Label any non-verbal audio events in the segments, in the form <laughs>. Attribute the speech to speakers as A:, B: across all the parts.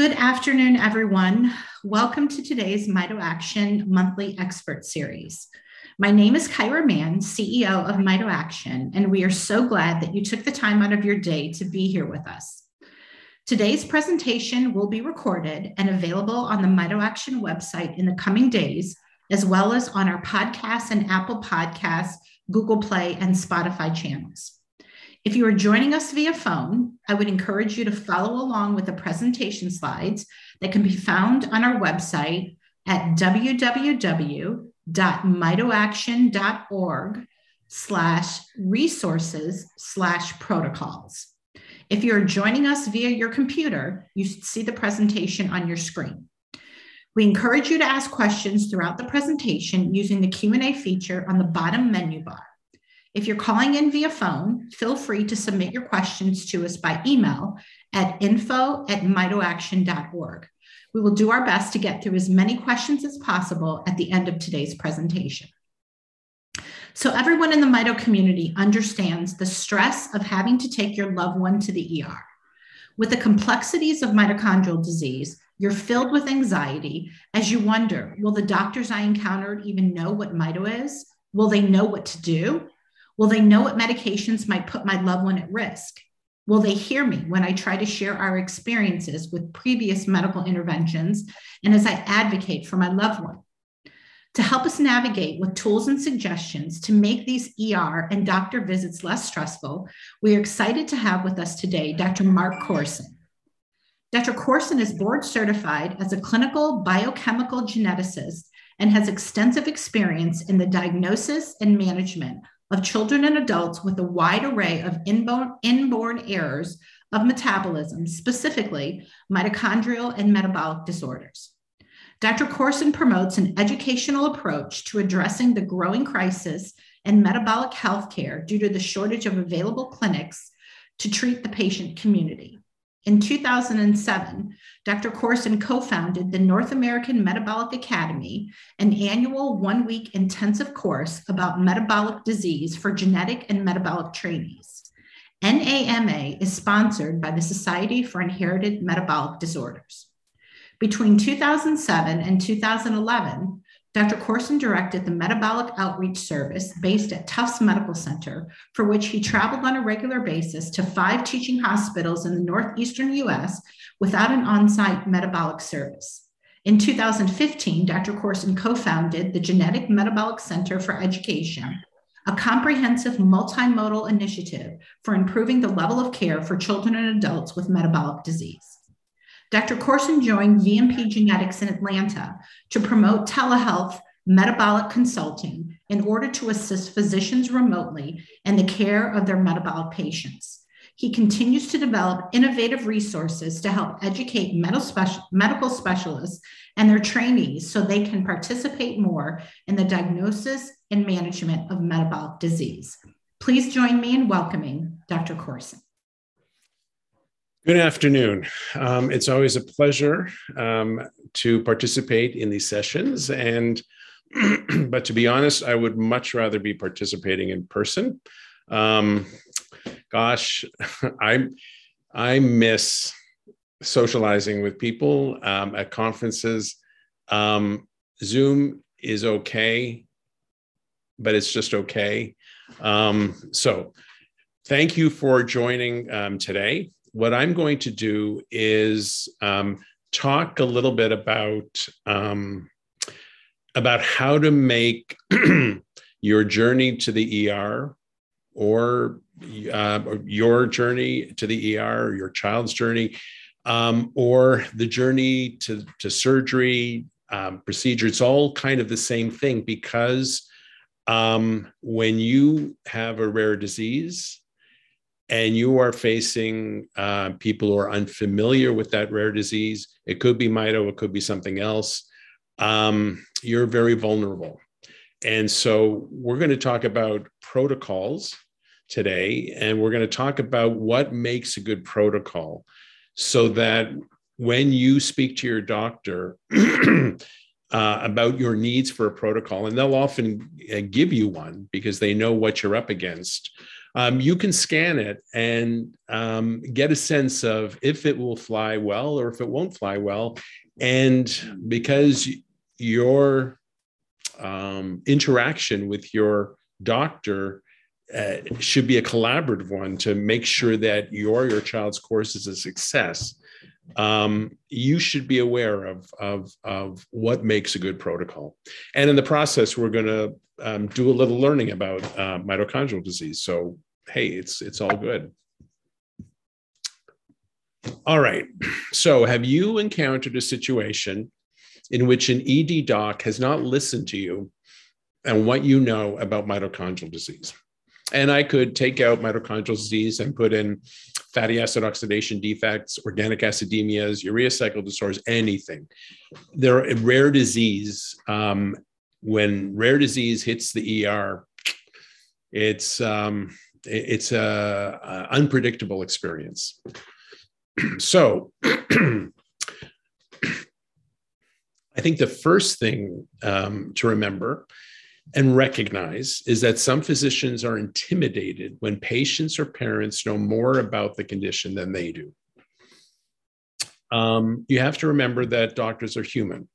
A: Good afternoon, everyone. Welcome to today's MitoAction monthly expert series. My name is Kyra Mann, CEO of MitoAction, and we are so glad that you took the time out of your day to be here with us. Today's presentation will be recorded and available on the MitoAction website in the coming days, as well as on our podcast and Apple Podcasts, Google Play, and Spotify channels. If you are joining us via phone, I would encourage you to follow along with the presentation slides that can be found on our website at www.mitoaction.org slash resources slash protocols. If you're joining us via your computer, you should see the presentation on your screen. We encourage you to ask questions throughout the presentation using the Q&A feature on the bottom menu bar. If you're calling in via phone, feel free to submit your questions to us by email at info at mitoaction.org. We will do our best to get through as many questions as possible at the end of today's presentation. So, everyone in the mito community understands the stress of having to take your loved one to the ER. With the complexities of mitochondrial disease, you're filled with anxiety as you wonder will the doctors I encountered even know what mito is? Will they know what to do? Will they know what medications might put my loved one at risk? Will they hear me when I try to share our experiences with previous medical interventions and as I advocate for my loved one? To help us navigate with tools and suggestions to make these ER and doctor visits less stressful, we are excited to have with us today Dr. Mark Korson. Dr. Korson is board certified as a clinical biochemical geneticist and has extensive experience in the diagnosis and management of children and adults with a wide array of inborn, errors of metabolism, specifically mitochondrial and metabolic disorders. Dr. Korson promotes an educational approach to addressing the growing crisis in metabolic health care due to the shortage of available clinics to treat the patient community. In 2007, Dr. Korson co founded the North American Metabolic Academy, an annual one week intensive course about metabolic disease for genetic and metabolic trainees. NAMA is sponsored by the Society for Inherited Metabolic Disorders. Between 2007 and 2011, Dr. Korson directed the Metabolic Outreach Service based at Tufts Medical Center, for which he traveled on a regular basis to five teaching hospitals in the Northeastern US without an on site metabolic service. In 2015, Dr. Korson co founded the Genetic Metabolic Center for Education, a comprehensive multimodal initiative for improving the level of care for children and adults with metabolic disease. Dr. Korson joined VMP Genetics in Atlanta to promote telehealth metabolic consulting in order to assist physicians remotely in the care of their metabolic patients. He continues to develop innovative resources to help educate medical specialists and their trainees so they can participate more in the diagnosis and management of metabolic disease. Please join me in welcoming Dr. Korson.
B: Good afternoon. Um, it's always a pleasure um, to participate in these sessions, and <clears throat> but to be honest, I would much rather be participating in person. Um, gosh, <laughs> I I miss socializing with people um, at conferences. Um, Zoom is okay, but it's just okay. Um, so, thank you for joining today what I'm going to do is um, talk a little bit about um, about how to make <clears throat> your journey to the ER or uh, your journey to the ER or your child's journey um, or the journey to, to surgery um, procedure. It's all kind of the same thing because um, when you have a rare disease, and you are facing uh, people who are unfamiliar with that rare disease, it could be mito, it could be something else, um, you're very vulnerable. And so we're going to talk about protocols today, and we're going to talk about what makes a good protocol so that when you speak to your doctor, <clears throat> uh, about your needs for a protocol, and they'll often uh, give you one because they know what you're up against. Um, you can scan it and um, get a sense of if it will fly well or if it won't fly well. And because your um, interaction with your doctor uh, should be a collaborative one to make sure that your your child's course is a success um, you should be aware of, of, of what makes a good protocol. And in the process, we're going to um, do a little learning about uh, mitochondrial disease. So, hey, it's, it's all good. All right. So, have you encountered a situation in which an ED doc has not listened to you and what you know about mitochondrial disease? And I could take out mitochondrial disease and put in fatty acid oxidation defects, organic acidemias, urea cycle disorders, anything. They're a rare disease. Um, when rare disease hits the ER, it's um, it's a, a unpredictable experience. <clears throat> so, <clears throat> I think the first thing um, to remember and recognize is that some physicians are intimidated when patients or parents know more about the condition than they do. Um, you have to remember that doctors are human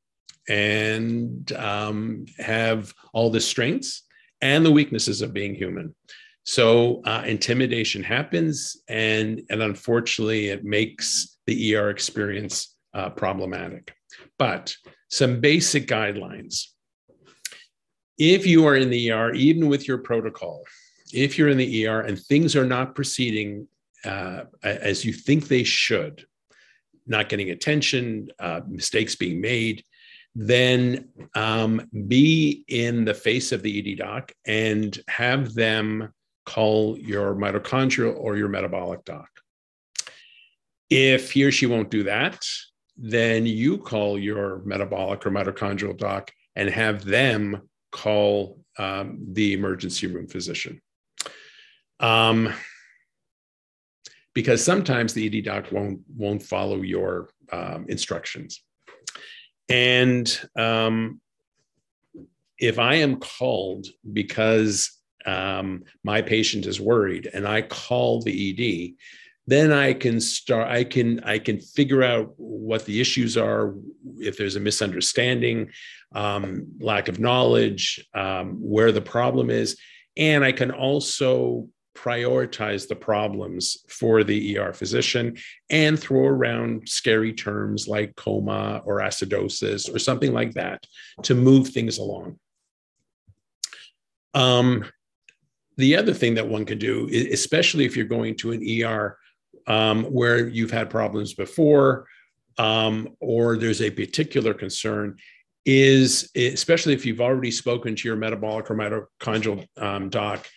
B: and um, have all the strengths and the weaknesses of being human. So uh, intimidation happens, and, and unfortunately, it makes the ER experience uh, problematic. But some basic guidelines if you are in the ER, even with your protocol, if you're in the ER and things are not proceeding uh, as you think they should, not getting attention, uh, mistakes being made, then um, be in the face of the ED doc and have them call your mitochondrial or your metabolic doc. If he or she won't do that, then you call your metabolic or mitochondrial doc and have them call um, the emergency room physician. Um, because sometimes the ED doc won't won't follow your um, instructions. And um, if I am called because um, my patient is worried and I call the ED, then I can start. I can I can figure out what the issues are. If there's a misunderstanding, um, lack of knowledge, um, where the problem is. And I can also prioritize the problems for the ER physician and throw around scary terms like coma or acidosis or something like that to move things along. Um, the other thing that one can do, especially if you're going to an ER um, where you've had problems before, um, or there's a particular concern, is especially if you've already spoken to your metabolic or mitochondrial um, doc,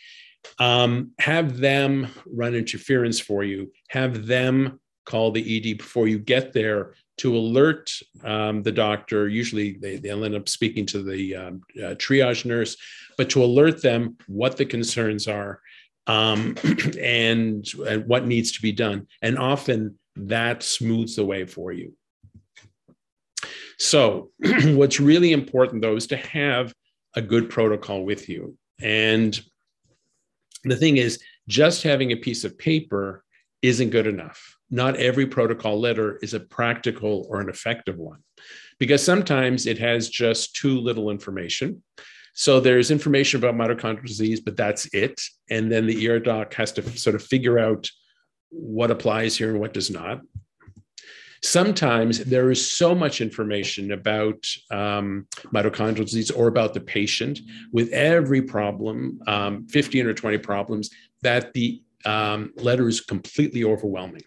B: um, have them run interference for you, have them call the ED before you get there to alert um, the doctor. Usually they, they'll end up speaking to the um, uh, triage nurse, but to alert them what the concerns are um, <clears throat> and, and what needs to be done. And often that smooths the way for you. So, <clears throat> what's really important though is to have a good protocol with you. And the thing is, just having a piece of paper isn't good enough. Not every protocol letter is a practical or an effective one because sometimes it has just too little information. So there's information about mitochondrial disease, but that's it. And then the ER doc has to sort of figure out what applies here and what does not sometimes there is so much information about um, mitochondrial disease or about the patient with every problem, um, 15 or 20 problems, that the um, letter is completely overwhelming.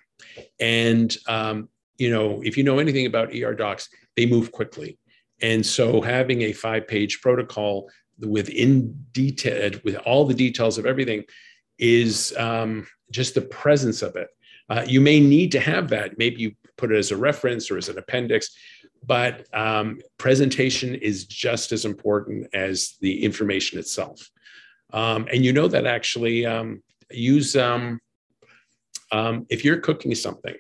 B: And, um, you know, if you know anything about ER docs, they move quickly. And so having a five page protocol with in detail, with all the details of everything is um, just the presence of it. Uh, you may need to have that. Maybe you put it as a reference or as an appendix. But um, presentation is just as important as the information itself. Um, and you know that actually um, use, um, um, if you're cooking something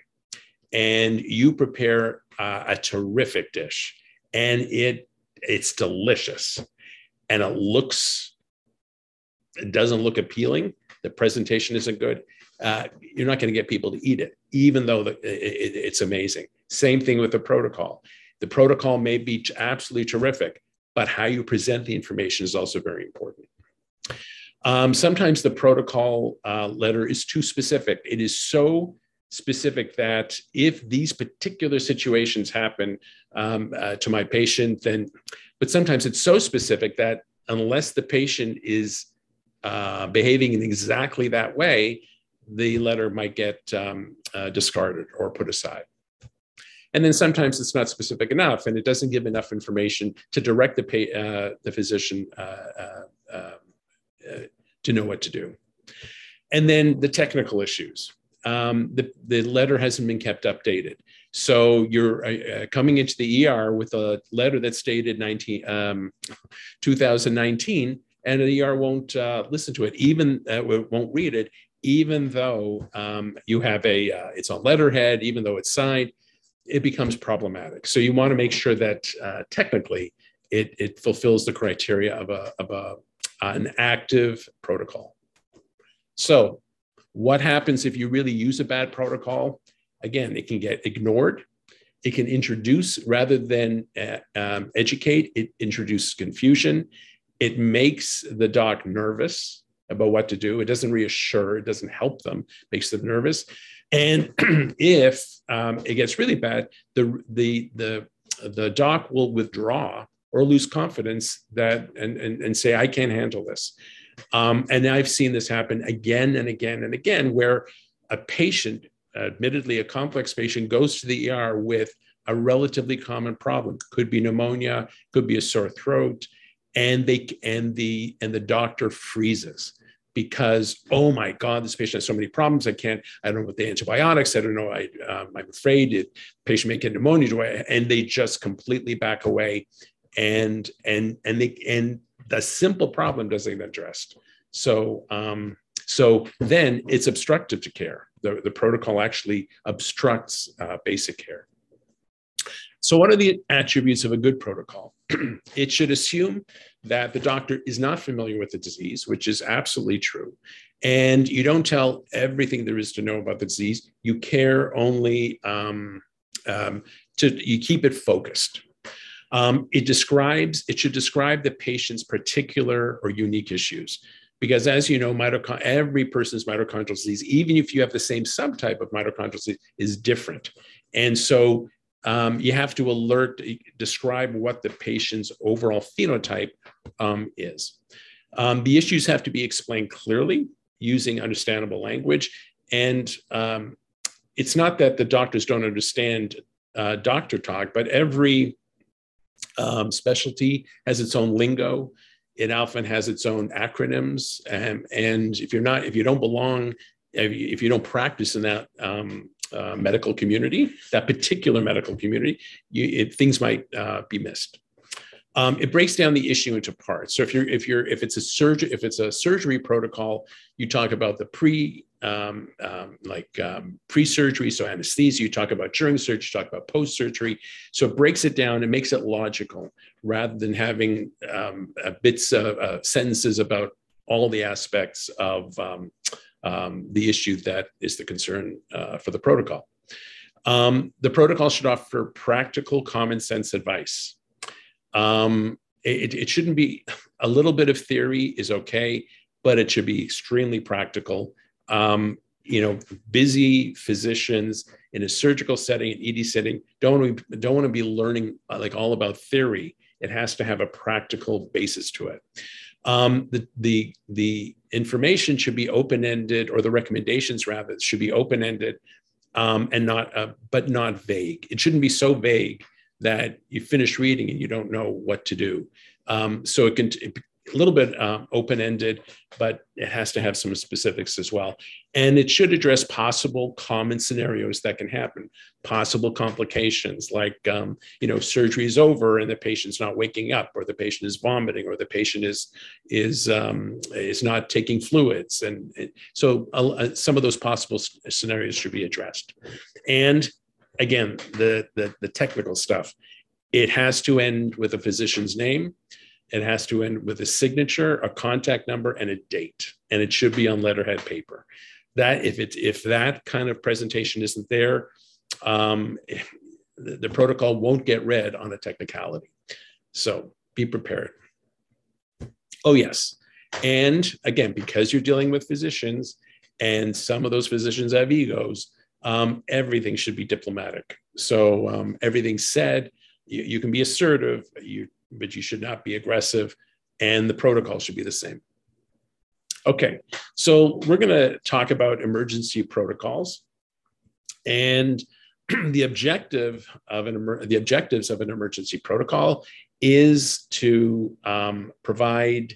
B: and you prepare uh, a terrific dish and it it's delicious and it looks, it doesn't look appealing. The presentation isn't good. Uh, you're not going to get people to eat it, even though the, it, it's amazing. Same thing with the protocol. The protocol may be absolutely terrific, but how you present the information is also very important. Um, sometimes the protocol uh, letter is too specific. It is so specific that if these particular situations happen um, uh, to my patient, then, but sometimes it's so specific that unless the patient is uh, behaving in exactly that way, the letter might get um, uh, discarded or put aside. And then sometimes it's not specific enough and it doesn't give enough information to direct the, pay, uh, the physician uh, uh, uh, to know what to do. And then the technical issues. Um, the, the letter hasn't been kept updated. So you're uh, uh coming into the ER with a letter that's dated 19, um, 2019, and the ER won't uh, listen to it, even uh, won't read it, even though um, you have a uh, it's on letterhead, even though it's signed, it becomes problematic. So you want to make sure that uh, technically it, it fulfills the criteria of a, of a an active protocol. So, what happens if you really use a bad protocol? Again, it can get ignored. It can introduce rather than uh, um, educate, it introduces confusion. It makes the doc nervous about what to do. It doesn't reassure, it doesn't help them, makes them nervous. And <clears throat> if um, it gets really bad, the, the, the, the doc will withdraw or lose confidence that and, and, and say, I can't handle this. Um, and I've seen this happen again and again and again, where a patient, admittedly a complex patient, goes to the ER with a relatively common problem. Could be pneumonia, could be a sore throat, and they and the and the doctor freezes because oh my god this patient has so many problems i can't i don't know what the antibiotics i don't know I, um, i'm afraid the patient may get pneumonia and they just completely back away and and and they and the simple problem doesn't get addressed. So um, so then it's obstructive to care. The, the protocol actually obstructs uh, basic care. So, what are the attributes of a good protocol? <clears throat> it should assume that the doctor is not familiar with the disease, which is absolutely true. And you don't tell everything there is to know about the disease. You care only um, um, to, you keep it focused. Um, it describes, it should describe the patient's particular or unique issues. Because as you know, every person's mitochondrial disease, even if you have the same subtype of mitochondrial disease, is different. And so um, you have to alert, describe what the patient's overall phenotype um, is. Um, the issues have to be explained clearly using understandable language. And um, it's not that the doctors don't understand uh, doctor talk, but every um, specialty has its own lingo. It often has its own acronyms. Um, and if you're not, if you don't belong, if you, if you don't practice in that um, uh, medical community, that particular medical community, you, it, things might uh, be missed. Um, it breaks down the issue into parts. So if you're if you're if it's a surgery if it's a surgery protocol, you talk about the pre um, um, like um, pre-surgery, so anesthesia. You talk about during surgery, you talk about post-surgery. So it breaks it down and makes it logical rather than having um, bits of uh, sentences about all the aspects of um, the issue that is the concern uh, for the protocol. the protocol should offer practical, common sense advice. It, it shouldn't be a little bit of theory is okay, but it should be extremely practical um, you know, busy physicians in a surgical setting, an ED setting, don't want to, don't want to be learning uh, like all about theory. It has to have a practical basis to it. Um, the, the, the information should be open-ended or the recommendations rather should be open-ended um, and not, uh, but not vague. It shouldn't be so vague that you finish reading and you don't know what to do. Um, so it can, it a little bit um, open ended, but it has to have some specifics as well. And it should address possible common scenarios that can happen, possible complications like, um, you know, surgery is over and the patient's not waking up, or the patient is vomiting, or the patient is is um, is not taking fluids. And so uh, some of those possible scenarios should be addressed. And again, the, the, the technical stuff It has to end with a physician's name. It has to end with a signature, a contact number, and a date. And it should be on letterhead paper. That if it if that kind of presentation isn't there, um, the, the protocol won't get read on a technicality. So be prepared. Oh yes, and again, because you're dealing with physicians, and some of those physicians have egos, um, everything should be diplomatic. So um, everything said, you, you, can be assertive, you, but you should not be aggressive, and the protocol should be the same. Okay, so we're going to talk about emergency protocols, and <clears throat> the objective of an the objectives of an emergency protocol is to um, provide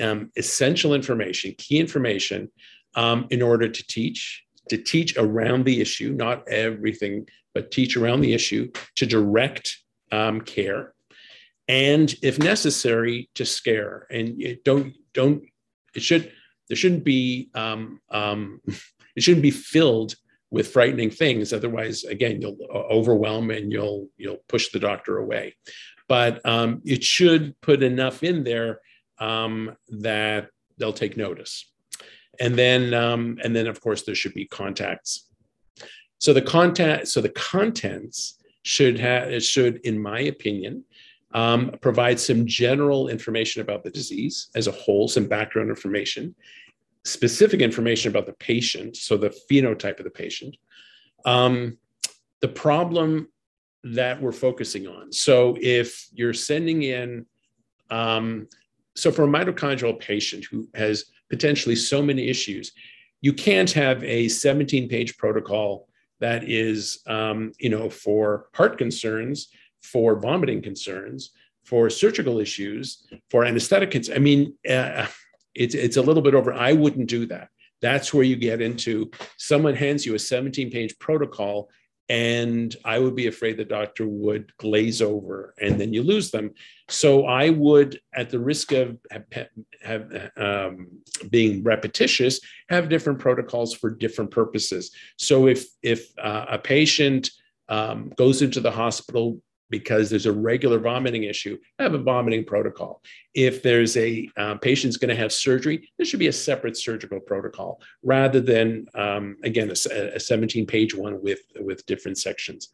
B: um, essential information, key information, um, in order to teach, to teach around the issue, not everything, but teach around the issue, to direct um, care, and if necessary, to scare. And don't don't it should there shouldn't be um, um, <laughs> it shouldn't be filled with frightening things. Otherwise, again, you'll overwhelm and you'll you'll push the doctor away. But um, it should put enough in there um, that they'll take notice. And then, um, and then of course, there should be contacts. So the content, so the contents should have, it should, in my opinion, um, provide some general information about the disease as a whole, some background information, specific information about the patient, so the phenotype of the patient, um, the problem that we're focusing on. So if you're sending in um, so for a mitochondrial patient who has potentially so many issues, you can't have a 17 page protocol that is, um, you know, for heart concerns, for vomiting concerns, for surgical issues, for anesthetic concerns. I mean, uh, it's, it's a little bit over. I wouldn't do that. That's where you get into someone hands you a 17 page protocol and I would be afraid the doctor would glaze over and then you lose them. So I would, at the risk of have, have, um, being repetitious, have different protocols for different purposes. So if if uh, a patient um, goes into the hospital because there's a regular vomiting issue, have a vomiting protocol. If there's a uh, patient's going to have surgery, there should be a separate surgical protocol rather than, um, again, a, a 17 page one with, with different sections.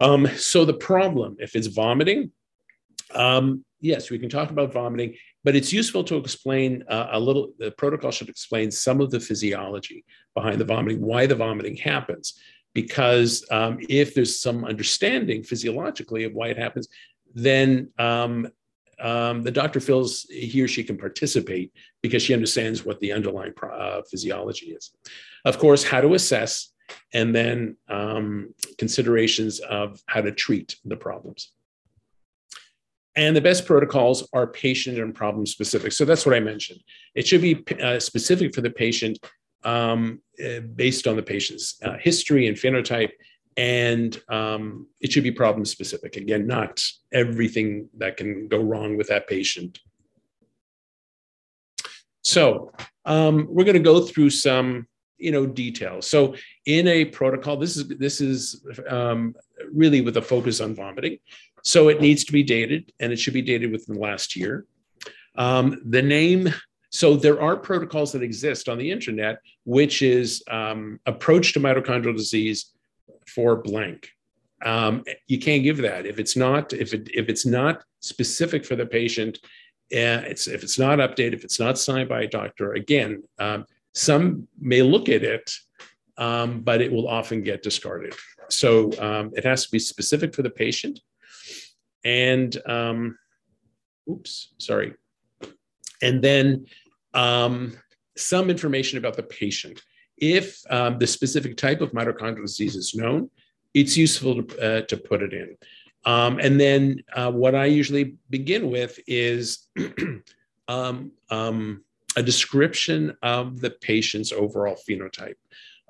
B: Um, so the problem, if it's vomiting, um, yes, we can talk about vomiting, but it's useful to explain uh, a little, the protocol should explain some of the physiology behind the vomiting, why the vomiting happens because um, if there's some understanding physiologically of why it happens, then um, um, the doctor feels he or she can participate because she understands what the underlying uh, physiology is. Of course, how to assess, and then um, considerations of how to treat the problems. And the best protocols are patient and problem specific. So that's what I mentioned. It should be uh, specific for the patient um, uh, based on the patient's uh, history and phenotype. And um, it should be problem specific. Again, not everything that can go wrong with that patient. So um, we're going to go through some, you know, details. So in a protocol, this is this is um, really with a focus on vomiting. So it needs to be dated, and it should be dated within the last year. Um, the name so there are protocols that exist on the internet, which is um, approach to mitochondrial disease for blank. Um, you can't give that if it's not if it if it's not specific for the patient. Uh, it's if it's not updated, if it's not signed by a doctor. Again, um, some may look at it, um, but it will often get discarded. So um, it has to be specific for the patient. And um, oops, sorry and then um, some information about the patient. If um, the specific type of mitochondrial disease is known, it's useful to, uh, to put it in. Um, and then uh, what I usually begin with is <clears throat> um, um, a description of the patient's overall phenotype,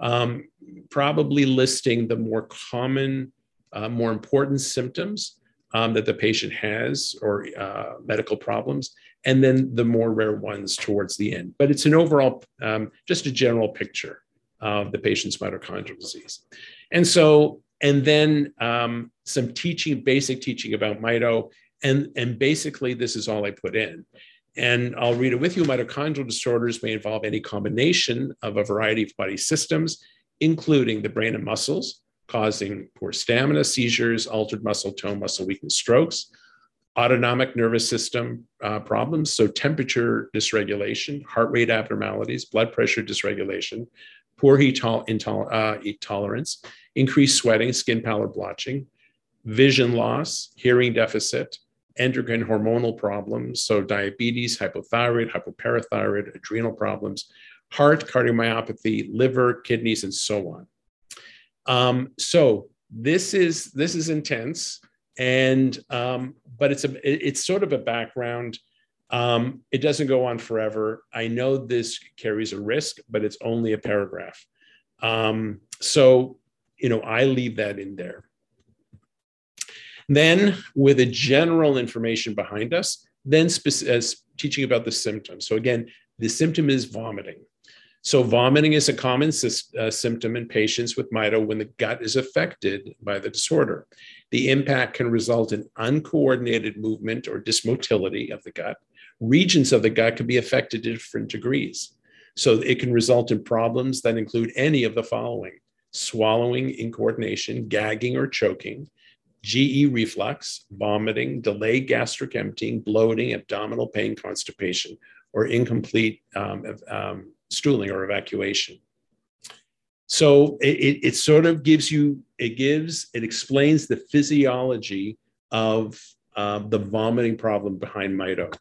B: um, probably listing the more common, uh, more important symptoms um, that the patient has or uh, medical problems, and then the more rare ones towards the end. But it's an overall, um, just a general picture of the patient's mitochondrial disease. And so and then um, some teaching, basic teaching about mito. And, and basically, this is all I put in. And I'll read it with you. Mitochondrial disorders may involve any combination of a variety of body systems, including the brain and muscles, causing poor stamina, seizures, altered muscle tone, muscle weakness, strokes, autonomic nervous system uh, problems, so temperature dysregulation, heart rate abnormalities, blood pressure dysregulation, poor heat, intol- uh, heat tolerance, increased sweating, skin pallor blotching, vision loss, hearing deficit, endocrine hormonal problems, so diabetes, hypothyroid, hypoparathyroid, adrenal problems, heart, cardiomyopathy, liver, kidneys, and so on. Um, so this is this is intense, and um, but it's a it's sort of a background. Um, it doesn't go on forever. I know this carries a risk, but it's only a paragraph. Um, so you know, I leave that in there. Then, with a general information behind us, then spe- as teaching about the symptoms. So again, the symptom is vomiting. So vomiting is a common uh, symptom in patients with mito when the gut is affected by the disorder. The impact can result in uncoordinated movement or dysmotility of the gut. Regions of the gut can be affected to different degrees. So it can result in problems that include any of the following swallowing incoordination, gagging or choking, GE reflux, vomiting, delayed gastric emptying, bloating, abdominal pain, constipation, or incomplete um, um, stooling or evacuation. So it, it, sort of gives you, it gives, it explains the physiology of uh, the vomiting problem behind mito.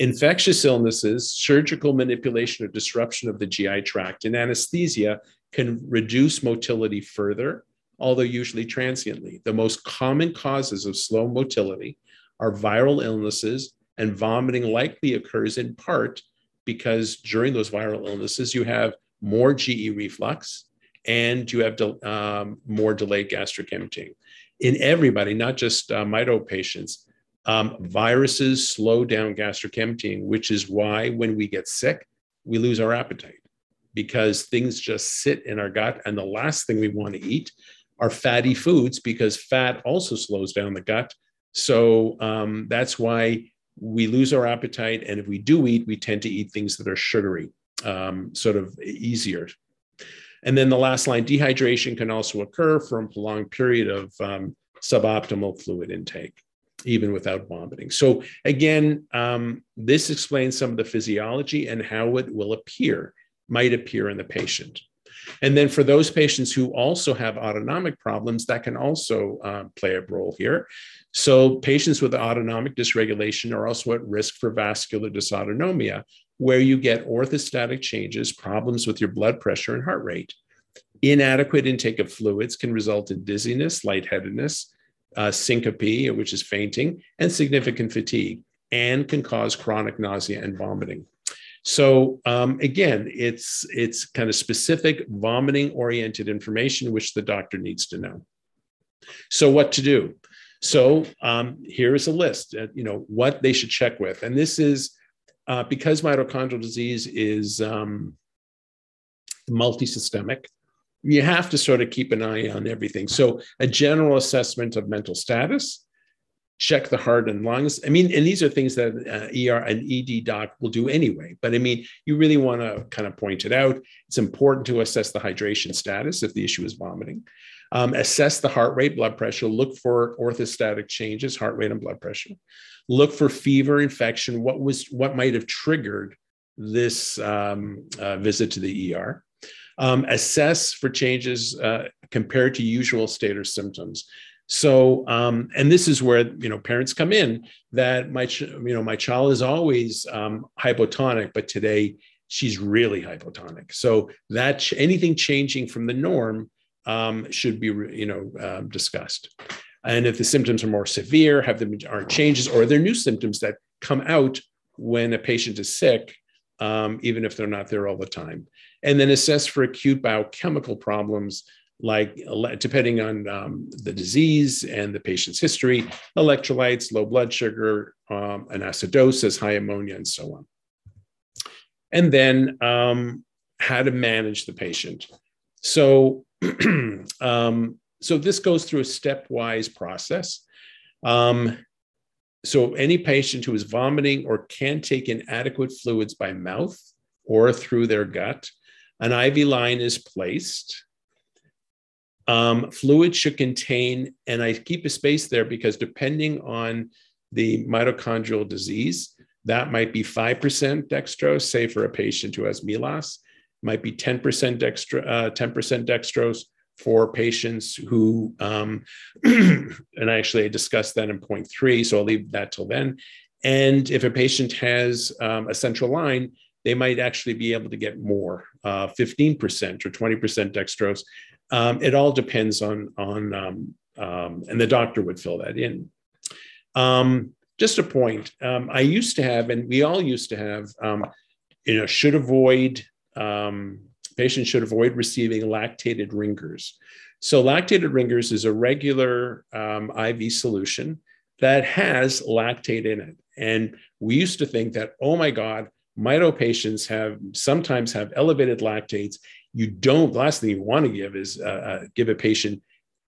B: Infectious illnesses, surgical manipulation or disruption of the GI tract, and anesthesia can reduce motility further although usually transiently. The most common causes of slow motility are viral illnesses, and vomiting likely occurs in part because during those viral illnesses, you have more GE reflux and you have de- um, more delayed gastric emptying. In everybody, not just uh, mito patients, um, viruses slow down gastric emptying, which is why when we get sick, we lose our appetite because things just sit in our gut. And the last thing we want to eat are fatty foods because fat also slows down the gut. So um, that's why we lose our appetite. And if we do eat, we tend to eat things that are sugary, um, sort of easier. And then the last line dehydration can also occur from prolonged period of um, suboptimal fluid intake, even without vomiting. So, again, um, this explains some of the physiology and how it will appear, might appear in the patient. And then for those patients who also have autonomic problems, that can also uh, play a role here. So patients with autonomic dysregulation are also at risk for vascular dysautonomia, where you get orthostatic changes, problems with your blood pressure and heart rate. Inadequate intake of fluids can result in dizziness, lightheadedness, uh, syncope, which is fainting, and significant fatigue, and can cause chronic nausea and vomiting. So um, again, it's it's kind of specific vomiting oriented information which the doctor needs to know. So what to do? So um, here is a list. Uh, you know what they should check with, and this is uh, because mitochondrial disease is um, multisystemic. You have to sort of keep an eye on everything. So a general assessment of mental status, check the heart and lungs. I mean, and these are things that uh, ER and ED doc will do anyway. But I mean, you really want to kind of point it out. It's important to assess the hydration status if the issue is vomiting. Um, assess the heart rate, blood pressure. Look for orthostatic changes, heart rate and blood pressure. Look for fever, infection. What was what might have triggered this um, uh, visit to the ER? Um, assess for changes uh, compared to usual state or symptoms. So, um, and this is where you know parents come in. That my ch- you know my child is always um, hypotonic, but today she's really hypotonic. So that ch- anything changing from the norm um, should be you know um, discussed. And if the symptoms are more severe, have them are changes, or are there new symptoms that come out when a patient is sick, um, even if they're not there all the time. And then assess for acute biochemical problems like depending on um, the disease and the patient's history, electrolytes, low blood sugar, um, an acidosis, high ammonia, and so on. And then um, how to manage the patient. So <clears throat> um, so this goes through a stepwise process. Um, so any patient who is vomiting or can't take in adequate fluids by mouth or through their gut, an IV line is placed. Um, fluid should contain, and I keep a space there because depending on the mitochondrial disease, that might be 5% dextrose, say for a patient who has MELAS, might be 10% dextro, uh, 10% dextrose for patients who, um, <clears throat> and actually I discussed that in point three, so I'll leave that till then. And if a patient has um, a central line, they might actually be able to get more, uh, 15% or 20% dextrose. Um, it all depends on, on um, um, and the doctor would fill that in. Um, just a point. Um, I used to have, and we all used to have, you know, should avoid, patients should avoid receiving lactated ringers. So lactated ringers is a regular IV solution that has lactate in it. And we used to think that, oh my God, mito patients have sometimes have elevated lactates. You don't, the last thing you want to give is uh, uh, give a patient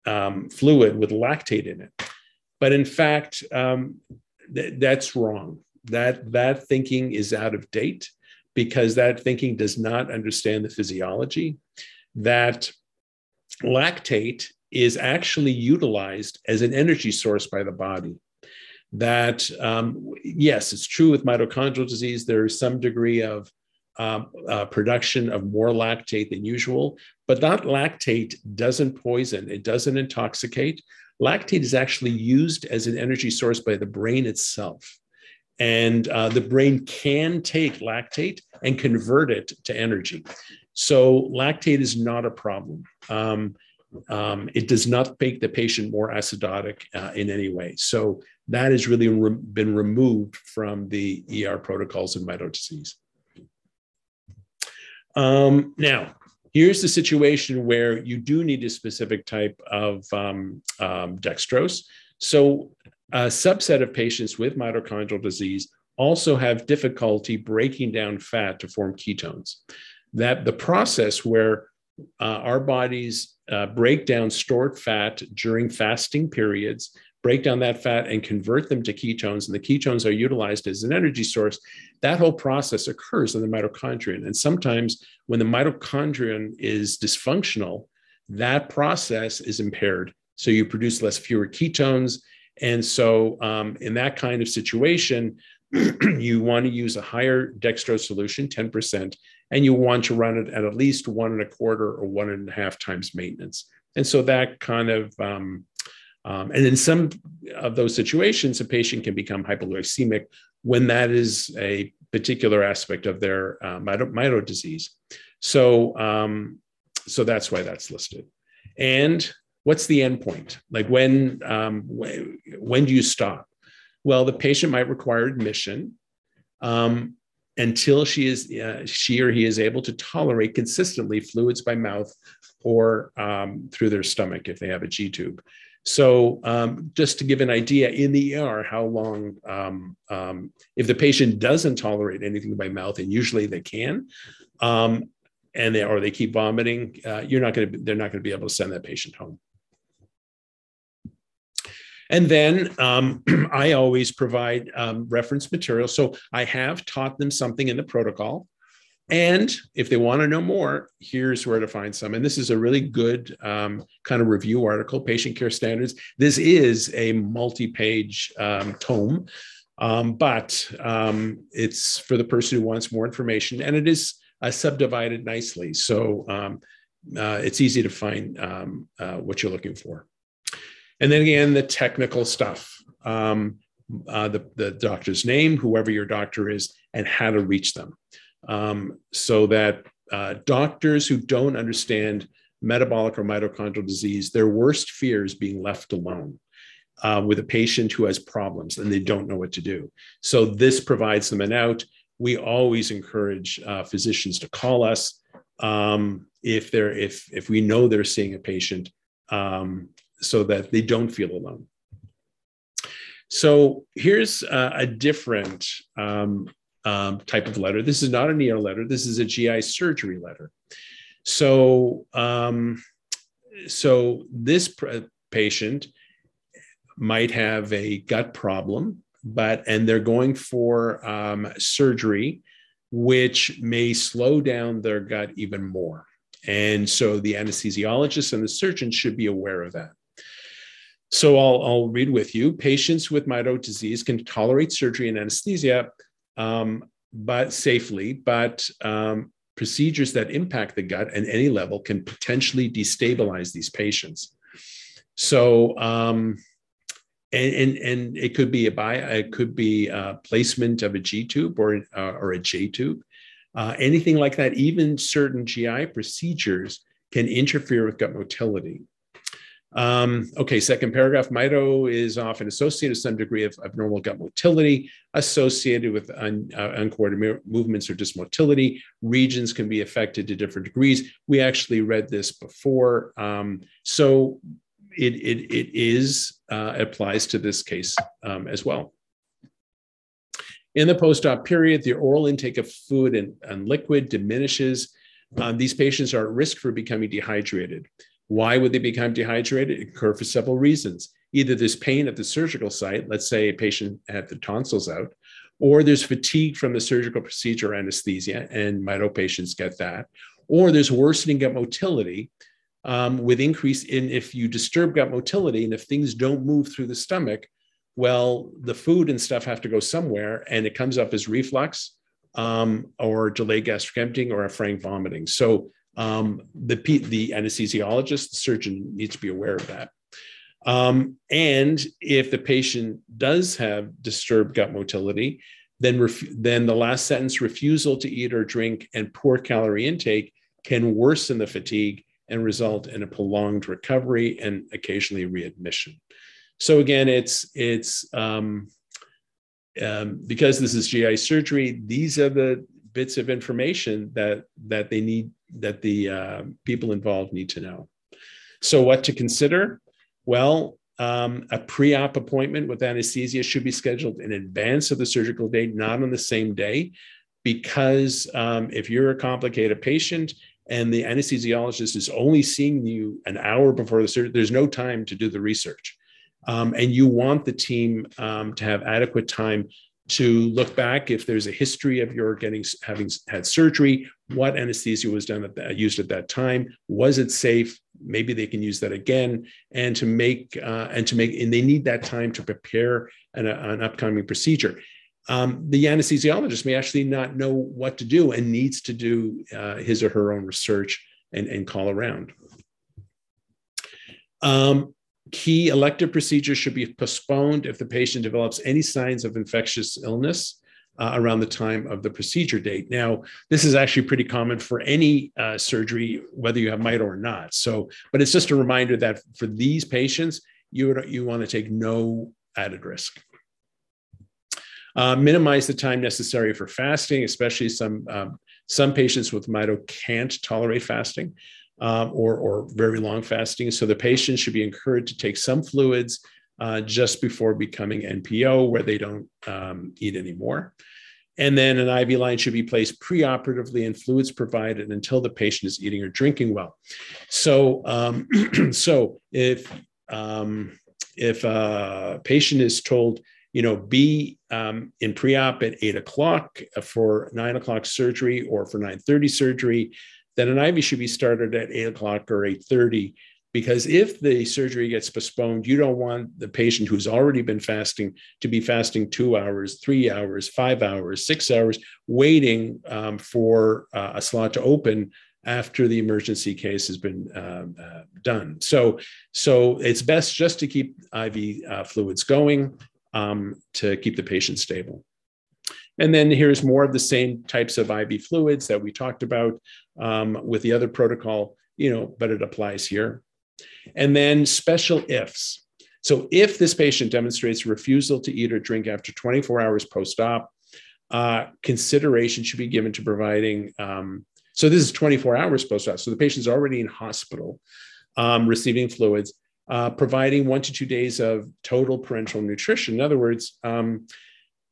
B: um, fluid with lactate in it. But in fact, um, th- that's wrong. That, that thinking is out of date because that thinking does not understand the physiology. That lactate is actually utilized as an energy source by the body that um, yes, it's true with mitochondrial disease, there is some degree of um, uh, production of more lactate than usual, but that lactate doesn't poison, it doesn't intoxicate. Lactate is actually used as an energy source by the brain itself. And uh, the brain can take lactate and convert it to energy. So, lactate is not a problem. Um, um, it does not make the patient more acidotic uh, in any way. So, that has really re- been removed from the ER protocols in mito disease. Um, now, here's the situation where you do need a specific type of um, um, dextrose. So, a subset of patients with mitochondrial disease also have difficulty breaking down fat to form ketones. That the process where uh, our bodies uh, break down stored fat during fasting periods break down that fat and convert them to ketones, and the ketones are utilized as an energy source, that whole process occurs in the mitochondrion. And sometimes when the mitochondrion is dysfunctional, that process is impaired. So you produce less fewer ketones. And so um, in that kind of situation, <clears throat> you want to use a higher dextrose solution, 10%, and you want to run it at at least one and a quarter or one and a half times maintenance. And so that kind of um, um, and in some of those situations, a patient can become hypoglycemic when that is a particular aspect of their uh, mito, mito disease. So, um, so that's why that's listed. And what's the endpoint? Like when, um, when, when do you stop? Well, the patient might require admission um, until she is uh, she or he is able to tolerate consistently fluids by mouth or um, through their stomach if they have a G tube. So, um, just to give an idea, in the ER, how long, um, um, if the patient doesn't tolerate anything by mouth, and usually they can, um, and they or they keep vomiting, uh, you're not going to, they're not going to be able to send that patient home. And then um, <clears throat> I always provide um, reference material. So I have taught them something in the protocol. And if they want to know more, here's where to find some. And this is a really good um, kind of review article, Patient Care Standards. This is a multi page um, tome, um, but um, it's for the person who wants more information. And it is uh, subdivided nicely. So um, uh, it's easy to find um, uh, what you're looking for. And then again, the technical stuff. Uh, the, the doctor's name, whoever your doctor is, and how to reach them um, so that uh, doctors who don't understand metabolic or mitochondrial disease, their worst fear is being left alone. Uh, with a patient who has problems and they don't know what to do. So, this provides them an out. We always encourage uh, physicians to call us um, if they're if if we know they're seeing a patient, um, so that they don't feel alone. So here's uh, a different um, um, type of letter. This is not an ER letter. This is a GI surgery letter. So um, so this patient might have a gut problem, but and they're going for um, surgery, which may slow down their gut even more. And so the anesthesiologist and the surgeon should be aware of that. So I'll, I'll read with you. Patients with mito disease can tolerate surgery and anesthesia, um, but safely, but um, procedures that impact the gut at any level can potentially destabilize these patients. So, um, and, and, and it could be a bi, it could be placement of a G tube or, uh, or a J tube, uh, anything like that. Even certain GI procedures can interfere with gut motility. Um, okay, second paragraph. Mito is often associated with some degree of abnormal gut motility, associated with un, uh, uncoordinated movements or dysmotility. Regions can be affected to different degrees. We actually read this before. Um, so it, it, it is uh, applies to this case um, as well. In the post-op period, the oral intake of food and, and liquid diminishes. Um, these patients are at risk for becoming dehydrated. Why would they become dehydrated? It occur for several reasons. Either there's pain at the surgical site, let's say a patient had the tonsils out, or there's fatigue from the surgical procedure anesthesia, and mito patients get that, or there's worsening gut motility um, with increase in if you disturb gut motility and if things don't move through the stomach, well, the food and stuff have to go somewhere, and it comes up as reflux um, or delayed gastric emptying or a frank vomiting. So um, the, the anesthesiologist, the surgeon needs to be aware of that. Um, and if the patient does have disturbed gut motility, then, ref- then the last sentence refusal to eat or drink and poor calorie intake can worsen the fatigue and result in a prolonged recovery and occasionally readmission. So again, it's it's um, um, because this is GI surgery. These are the bits of information that that they need that the uh, people involved need to know. So, what to consider? Well, um, a pre-op appointment with anesthesia should be scheduled in advance of the surgical date, not on the same day, because um, if you're a complicated patient and the anesthesiologist is only seeing you an hour before the surgery, there's no time to do the research. Um, and you want the team um, to have adequate time to look back if there's a history of your getting having had surgery what anesthesia was done at that, used at that time? Was it safe? Maybe they can use that again. And to make uh, and to make and they need that time to prepare an, an upcoming procedure. Um, the anesthesiologist may actually not know what to do and needs to do uh, his or her own research and, and call around. Um, Key elective procedures should be postponed if the patient develops any signs of infectious illness uh, around the time of the procedure date. Now, this is actually pretty common for any uh, surgery, whether you have mito or not. So, but it's just a reminder that for these patients, you, would, you want to take no added risk. Uh, minimize the time necessary for fasting, especially some um, some patients with mito can't tolerate fasting um, or, or very long fasting. So the patient should be encouraged to take some fluids uh, just before becoming NPO, where they don't um, eat anymore. And then an IV line should be placed preoperatively and fluids provided until the patient is eating or drinking well. So, um, <clears throat> so if um, if a patient is told, you know, be um, in pre-op at eight o'clock for nine o'clock surgery or for nine thirty surgery, then an IV should be started at eight o'clock or 8:30. Because if the surgery gets postponed, you don't want the patient who's already been fasting to be fasting two hours, three hours, five hours, six hours, waiting um, for uh, a slot to open after the emergency case has been uh, uh, done. So, so it's best just to keep IV uh, fluids going um, to keep the patient stable. And then here's more of the same types of IV fluids that we talked about um, with the other protocol, you know, but it applies here. And then special ifs. So if this patient demonstrates refusal to eat or drink after 24 hours post-op, uh, consideration should be given to providing. Um, so this is 24 hours post-op. So the patient's already in hospital, um, receiving fluids, uh, providing one to two days of total parenteral nutrition. In other words, um,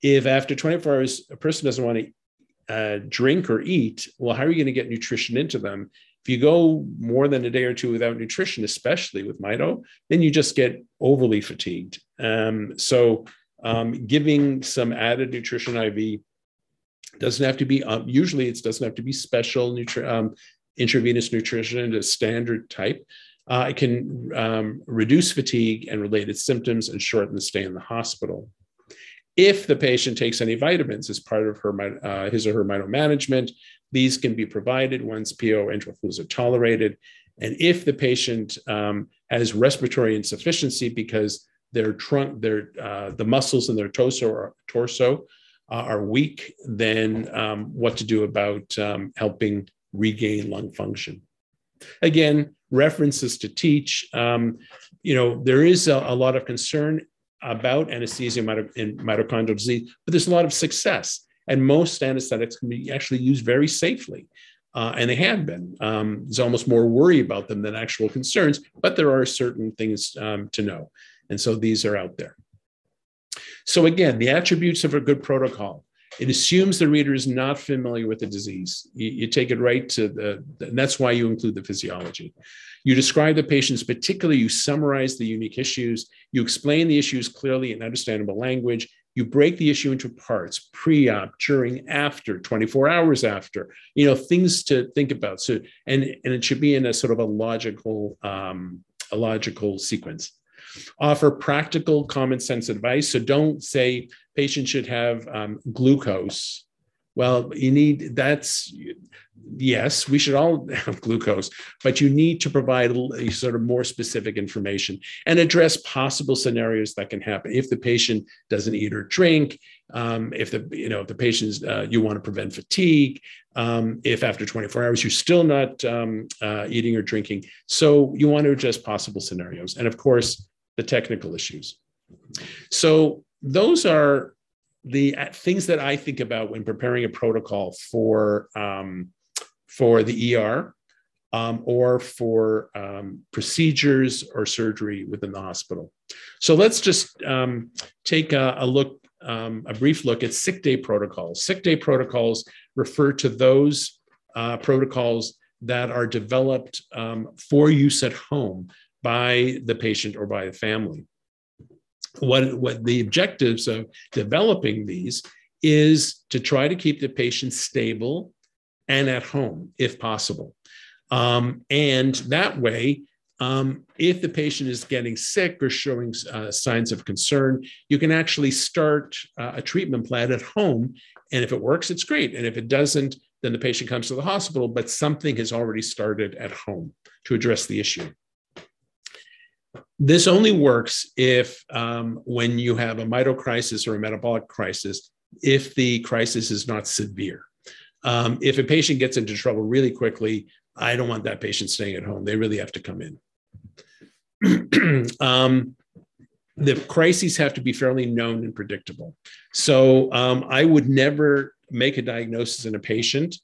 B: if after 24 hours a person doesn't want to uh, drink or eat, well, how are you going to get nutrition into them If you go more than a day or two without nutrition, especially with mito, then you just get overly fatigued. Um, so um, giving some added nutrition IV doesn't have to be, um, usually it doesn't have to be special nutri- um, intravenous nutrition, a standard type. Uh, it can um, reduce fatigue and related symptoms and shorten the stay in the hospital. If the patient takes any vitamins as part of her, uh, his or her management, these can be provided once PO enteral fluids are tolerated. And if the patient um, has respiratory insufficiency because their trunk, their uh, the muscles in their torso or torso uh, are weak, then um, what to do about um, helping regain lung function. Again, references to teach. Um, you know, there is a, a, lot of concern about anesthesia in mitochondrial disease, but there's a lot of success. And most anesthetics can be actually used very safely. Uh, and they have been. Um, there's almost more worry about them than actual concerns, but there are certain things um, to know. And so these are out there. So, again, the attributes of a good protocol. It assumes the reader is not familiar with the disease. You, you take it right to the, and that's why you include the physiology. You describe the patients, particularly you summarize the unique issues, you explain the issues clearly in understandable language, you break the issue into parts pre-op during after 24 hours after you know things to think about so and and it should be in a sort of a logical um, a logical sequence offer practical common sense advice. So don't say patients should have um, glucose. Well, you need that's yes, we should all <laughs> have glucose, but you need to provide sort of more specific information and address possible scenarios that can happen if the patient doesn't eat or drink. Um, if the you know if the patient's uh, you want to prevent fatigue, um, if after 24 hours you're still not um, uh, eating or drinking, so you want to address possible scenarios, and of course the technical issues. So those are the things that I think about when preparing a protocol for um, for the ER um, or for um, procedures or surgery within the hospital. So let's just um, take a, a look, um, a brief look at sick day protocols. Sick day protocols refer to those uh, protocols that are developed um, for use at home by the patient or by the family. What, what the objectives of developing these is to try to keep the patient stable and at home if possible. Um, and that way, um, if the patient is getting sick or showing uh, signs of concern, you can actually start uh, a treatment plan at home. And if it works, it's great. And if it doesn't, then the patient comes to the hospital, but something has already started at home to address the issue. This only works if, um, when you have a mito crisis or a metabolic crisis, if the crisis is not severe. Um, if a patient gets into trouble really quickly, I don't want that patient staying at home. They really have to come in. <clears throat> um, the crises have to be fairly known and predictable. So um, I would never make a diagnosis in a patient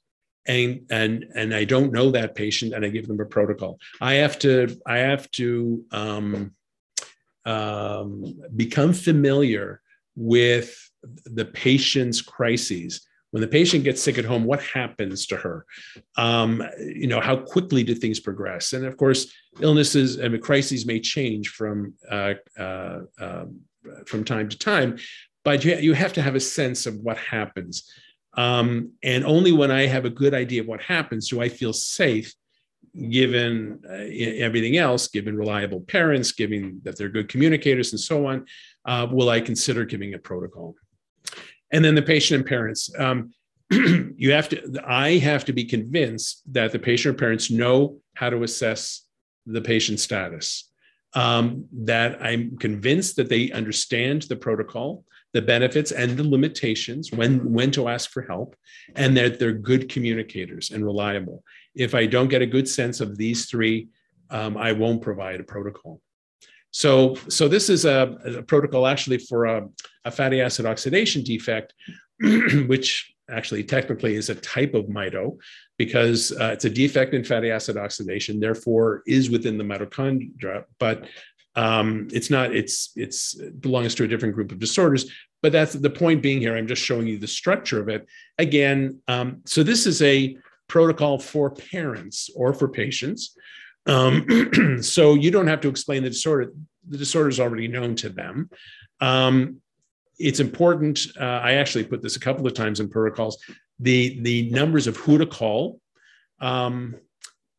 B: and and and I don't know that patient and I give them a protocol. I have to I have to um, um, become familiar with the patient's crises. When the patient gets sick at home, what happens to her? Um, you know, how quickly do things progress? And of course, illnesses and crises may change from uh, uh, uh, from time to time, but you, you have to have a sense of what happens. Um, and only when I have a good idea of what happens do I feel safe, given uh, everything else, given reliable parents, given that they're good communicators and so on, uh, will I consider giving a protocol. And then the patient and parents. Um, <clears throat> you have to, I have to be convinced that the patient or parents know how to assess the patient's status. Um, that I'm convinced that they understand the protocol, the benefits and the limitations, when, when to ask for help, and that they're good communicators and reliable. If I don't get a good sense of these three, um, I won't provide a protocol. So, so this is a, a protocol actually for a, a, fatty acid oxidation defect, <clears throat> which actually technically is a type of mito because uh, it's a defect in fatty acid oxidation, therefore is within the mitochondria, but um, it's not, it's, it's it belongs to a different group of disorders, but that's the point being here. I'm just showing you the structure of it. Again, um, so this is a protocol for parents or for patients. Um, <clears throat> so you don't have to explain the disorder. The disorder is already known to them. Um, it's important. Uh, I actually put this a couple of times in protocols. The the numbers of who to call, um,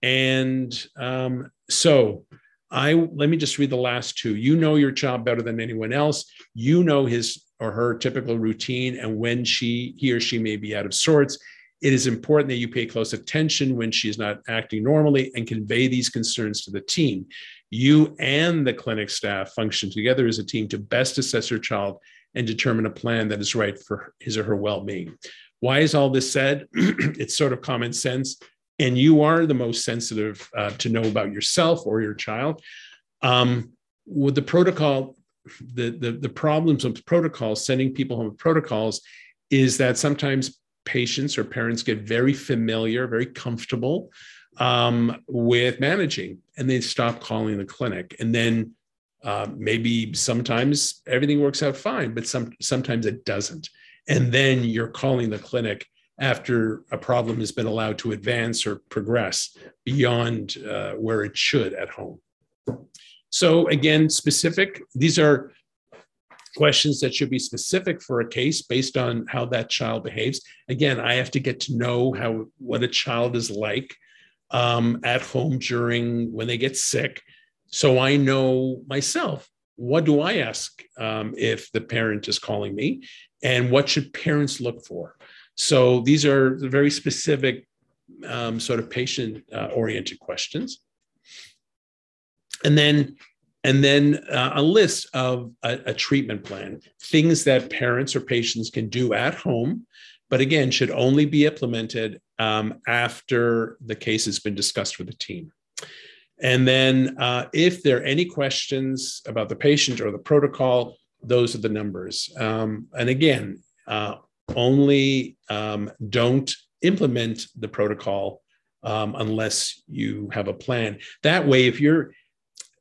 B: and um, so I let me just read the last two. You know your child better than anyone else. You know his or her typical routine and when she he or she may be out of sorts. It is important that you pay close attention when she is not acting normally and convey these concerns to the team. You and the clinic staff function together as a team to best assess your child and determine a plan that is right for his or her well being. Why is all this said? <clears throat> it's sort of common sense. And you are the most sensitive uh, to know about yourself or your child. Um, with the protocol, the, the, the problems of protocols, sending people home with protocols, is that sometimes patients or parents get very familiar, very comfortable um, with managing, and they stop calling the clinic. And then uh, maybe sometimes everything works out fine, but some sometimes it doesn't. And then you're calling the clinic after a problem has been allowed to advance or progress beyond uh, where it should at home. So again, specific. These are questions that should be specific for a case based on how that child behaves. Again, I have to get to know how what a child is like um, at home during when they get sick, so I know myself. What do I ask um, if the parent is calling me, and what should parents look for? So these are very specific, um, sort of patient-oriented uh, questions. And then and then uh, a list of a, a, treatment plan, things that parents or patients can do at home, but again, should only be implemented um, after the case has been discussed with the team. And then, uh, if there are any questions about the patient or the protocol, those are the numbers. Um, and again, uh, only um, don't implement the protocol um, unless you have a plan. That way, if you're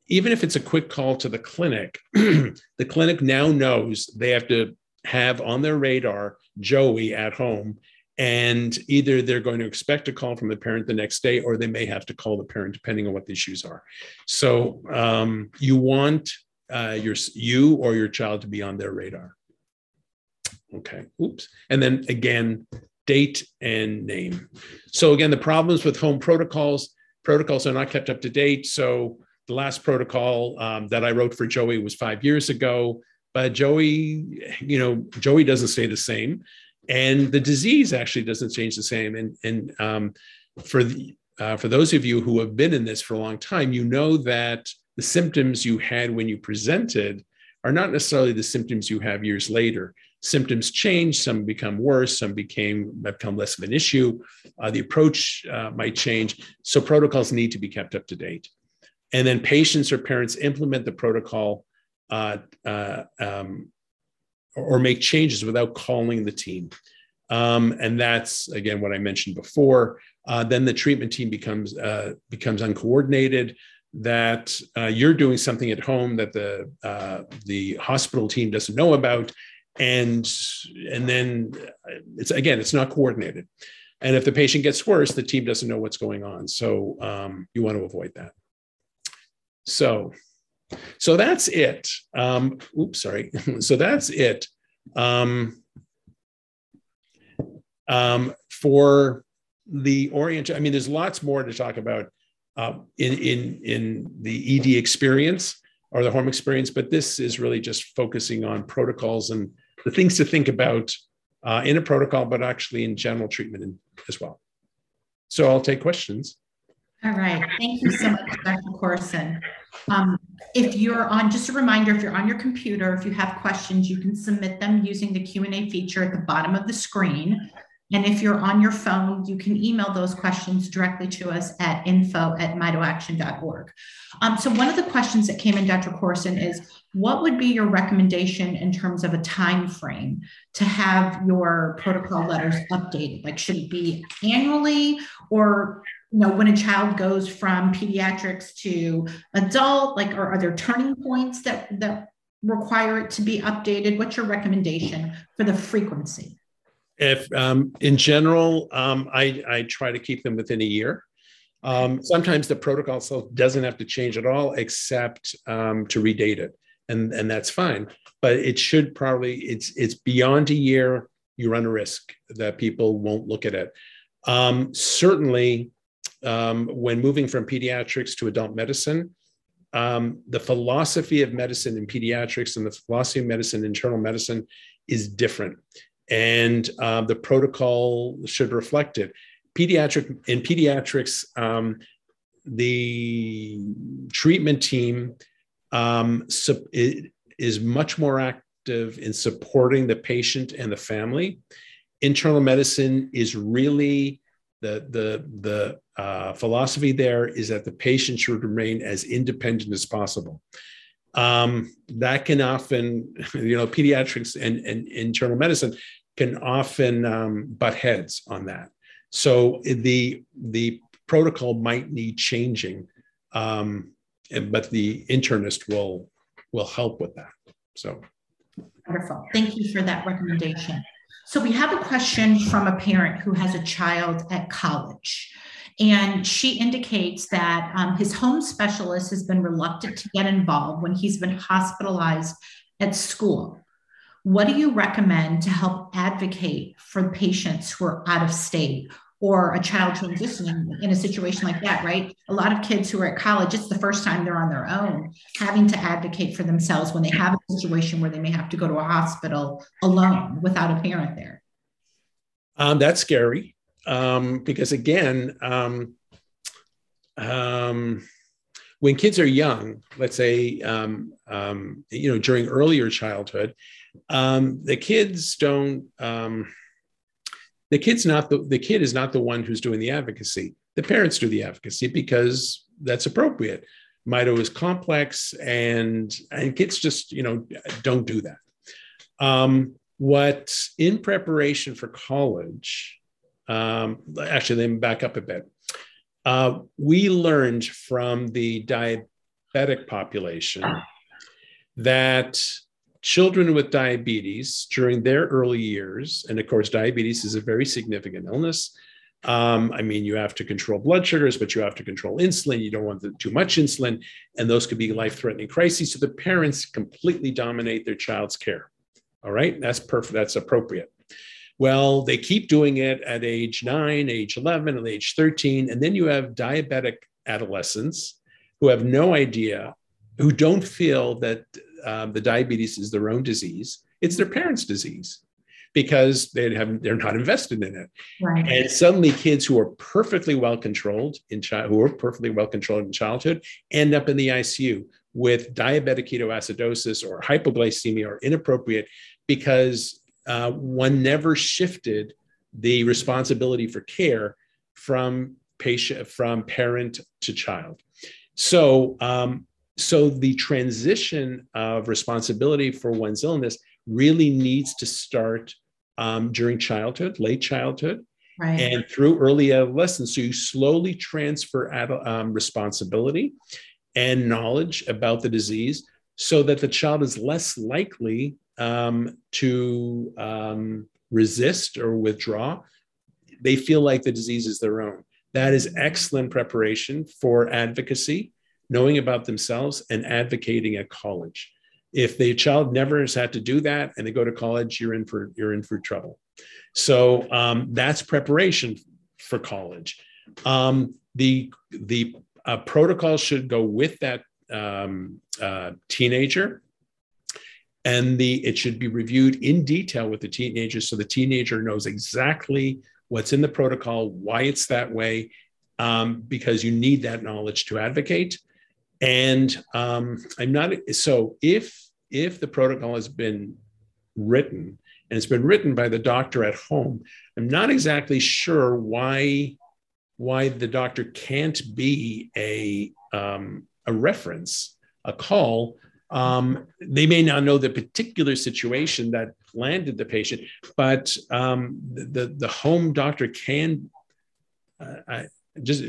B: even if it's a quick call to the clinic, <clears throat> the clinic now knows they have to have on their radar Joey at home. And either they're going to expect a call from the parent the next day, or they may have to call the parent, depending on what the issues are. So um, you want uh, your you or your child to be on their radar. Okay. Oops. And then again, date and name. So again, the problems with home protocols protocols are not kept up to date. So the last protocol um, that I wrote for Joey was five years ago, but Joey, you know, Joey doesn't stay the same, and the disease actually doesn't change the same. And and um, for the uh, for those of you who have been in this for a long time, you know that the symptoms you had when you presented are not necessarily the symptoms you have years later. Symptoms change, some become worse, some became become less of an issue. Uh, the approach uh, might change, so protocols need to be kept up to date and then patients or parents implement the protocol uh, uh, um, or make changes without calling the team. Um, and that's again what I mentioned before. Uh, then the treatment team becomes uh, becomes uncoordinated. That uh, you're doing something at home that the uh, the hospital team doesn't know about, and and then it's again it's not coordinated. And if the patient gets worse, the team doesn't know what's going on. So um, you want to avoid that. So, so that's it. Um, oops, sorry. <laughs> so that's it um, um, for the orient. I mean, there's lots more to talk about uh, in in in the ED experience or the home experience, but this is really just focusing on protocols and the things to think about uh, in a protocol, but actually in general treatment in, as well. So I'll take questions.
A: All right. Thank you so much, Dr. Korson. Um, if you're on, just a reminder, if you're on your computer, if you have questions, you can submit them using the Q&A feature at the bottom of the screen. And if you're on your phone, you can email those questions directly to us at info at mitoaction.org. Um, so one of the questions that came in, Dr. Korson, is what would be your recommendation in terms of a time frame to have your protocol letters updated? Like should it be annually or you know when a child goes from pediatrics to adult like or are there turning points that that require it to be updated what's your recommendation for the frequency
B: If um, in general, um, I, I try to keep them within a year. Um, sometimes the protocol itself doesn't have to change at all, except um, to redate it, and and that's fine. But it should probably it's it's beyond a year. You run a risk that people won't look at it. Um, certainly, um, when moving from pediatrics to adult medicine, um, the philosophy of medicine in pediatrics and the philosophy of medicine in internal medicine is different, and uh, the protocol should reflect it pediatric in pediatrics, um, the treatment team um, is much more active in supporting the patient and the family. Internal medicine is really the the the uh, philosophy there is that the patient should remain as independent as possible. Um, that can often, <laughs> you know, pediatrics and, and internal medicine can often um, butt heads on that. So the the protocol might need changing, um, and, but the internist will will help with that. So
A: wonderful. Thank you for that recommendation. So we have a question from a parent who has a child at college. And she indicates that um, his home specialist has been reluctant to get involved when he's been hospitalized at school. What do you recommend to help advocate for patients who are out of state or a child transitioning in a situation like that, right? A lot of kids who are at college, it's the first time they're on their own, having to advocate for themselves when they have a situation where they may have to go to a hospital alone without a parent there.
B: Um, that's scary um, because, again, um, um when kids are young, let's say, um, um, you know, during earlier childhood, um, the kids don't. Um, the kid's not the the kid is not the one who's doing the advocacy. The parents do the advocacy because that's appropriate. Mito is complex, and and kids just you know don't do that. Um, what in preparation for college? Um, actually, let me back up a bit. Uh, we learned from the diabetic population that children with diabetes during their early years, and of course, diabetes is a very significant illness. Um, I mean, you have to control blood sugars, but you have to control insulin. You don't want the, too much insulin, and those could be life threatening crises. So the parents completely dominate their child's care. All right, that's perfect. That's appropriate. Well, they keep doing it at age nine, age 11, and age 13. And then you have diabetic adolescents who have no idea, who don't feel that um, the diabetes is their own disease, it's their parents' disease because they have they're not invested in it. Right. And suddenly kids who are perfectly well controlled in child who are perfectly well controlled in childhood end up in the ICU with diabetic ketoacidosis or hypoglycemia or inappropriate because uh, one never shifted the responsibility for care from patient from parent to child. So um, so the transition of responsibility for one's illness really needs to start um, during childhood, late childhood, right. and through early adolescence. So you slowly transfer um, responsibility and knowledge about the disease so that the child is less likely um, to um, resist or withdraw. They feel like the disease is their own. That is excellent preparation for advocacy knowing about themselves and advocating at college. If the child never has had to do that and they go to college, you're in for you're in for trouble. So um, that's preparation for college. Um, the the uh, protocol should go with that um, uh, teenager and the it should be reviewed in detail with the teenager so the teenager knows exactly what's in the protocol why it's that way um, because you need that knowledge to advocate and um, I'm not so if if the protocol has been written and it's been written by the doctor at home, I'm not exactly sure why why the doctor can't be a um, a reference, a call. Um, they may not know the particular situation that landed the patient, but um, the the home doctor can uh, I just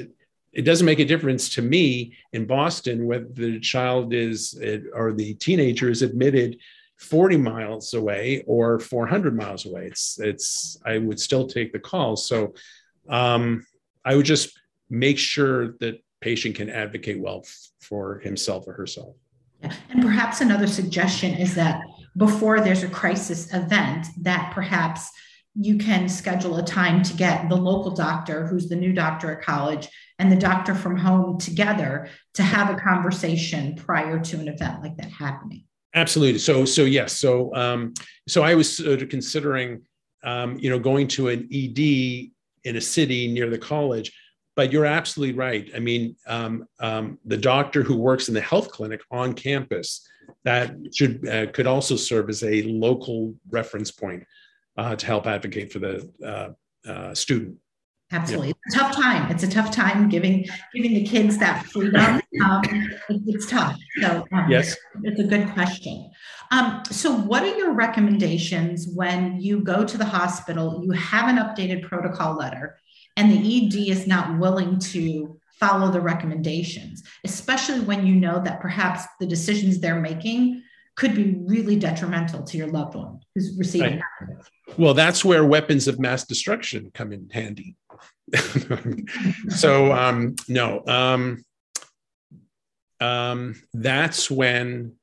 B: it doesn't make a difference to me in Boston whether the child is or the teenager is admitted 40 miles away or 400 miles away. It's it's I would still take the call. So um, I would just make sure that patient can advocate well for himself or herself.
A: And perhaps another suggestion is that before there's a crisis event, that perhaps you can schedule a time to get the local doctor, who's the new doctor at college, and the doctor from home together to have a conversation prior to an event like that happening.
B: Absolutely. So, so yes. So, um, so I was sort of considering, um, you know, going to an ED in a city near the college. But you're absolutely right. I mean, um, um, the doctor who works in the health clinic on campus that should uh, could also serve as a local reference point uh, to help advocate for the uh, uh student.
A: Absolutely, yeah. it's a tough time. It's a tough time giving giving the kids that freedom. <laughs> Um, it's tough. So
B: um, yes,
A: it's a good question. Um, so, what are your recommendations when you go to the hospital? You have an updated protocol letter, and the ED is not willing to follow the recommendations, especially when you know that perhaps the decisions they're making could be really detrimental to your loved one who's receiving right.
B: Well, that's where weapons of mass destruction come in handy. <laughs> so um, no, um, um, that's when,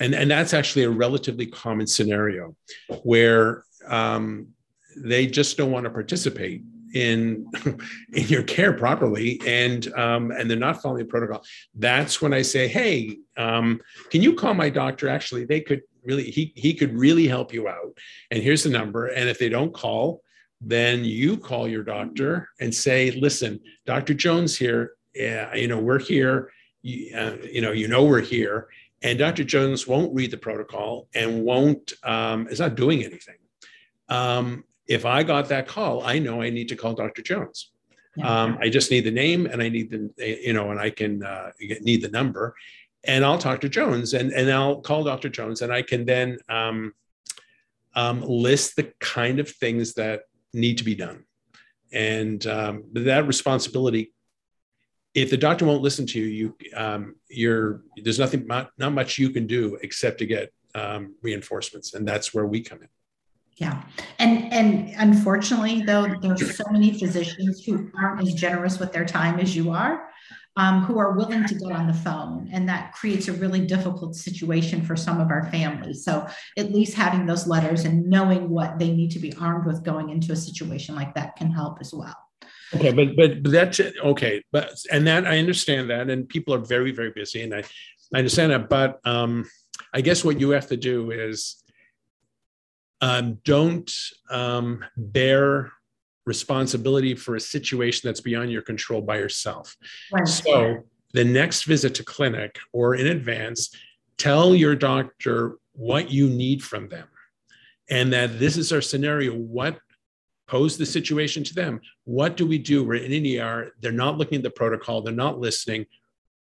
B: and and that's actually a relatively common scenario where um, they just don't want to participate in <laughs> in your care properly and um, and they're not following the protocol that's when i say hey um, can you call my doctor actually they could really he he could really help you out. And here's the number. And if they don't call then you call your doctor and say listen dr jones here. Yeah, you know we're here. You, uh, you know you know we're here. And dr jones won't read the protocol and won't um, is not doing anything. Um, if i got that call i know i need to call dr jones. Um, i just need the name and i need the you know and i can uh, need the number and I'll talk to Jones and, and I'll call Dr. Jones and I can then um, um, list the kind of things that need to be done. And um, that responsibility, if the doctor won't listen to you, you um, you're there's nothing not, not much you can do except to get um, reinforcements, and that's where we come in.
A: Yeah. And and unfortunately though there's so many physicians who aren't as generous with their time as you are um, who are willing to get on the phone. And that creates a really difficult situation for some of our families. So, at least having those letters and knowing what they need to be armed with going into a situation like that can help as well.
B: Okay, but but, that's okay. But and that I understand that, and people are very very busy, and I I understand that. But um, I guess what you have to do is um, don't um, bear responsibility for a situation that's beyond your control by yourself. Right. So the next visit to clinic or in advance, tell your doctor what you need from them and that this is our scenario. What pose the situation to them? What do we do? We're in an ER. They're not looking at the protocol. They're not listening.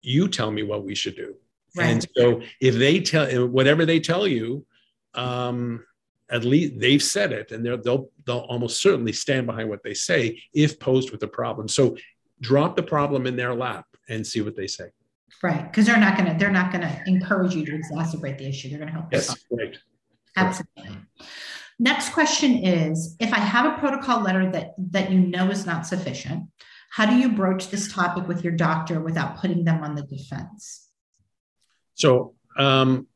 B: You tell me what we should do. Right. And so if they tell whatever they tell you, um, at least they've said it and they'll they'll almost certainly stand behind what they say if posed with a problem. So drop the problem in their lap and see what they say.
A: Right because they're not going to they're not going to encourage you to exacerbate the issue. They're going to help
B: yes right.
A: Absolutely. Next question is if i have a protocol letter that that you know is not sufficient how do you broach this topic with your doctor without putting them on the defense?
B: So um,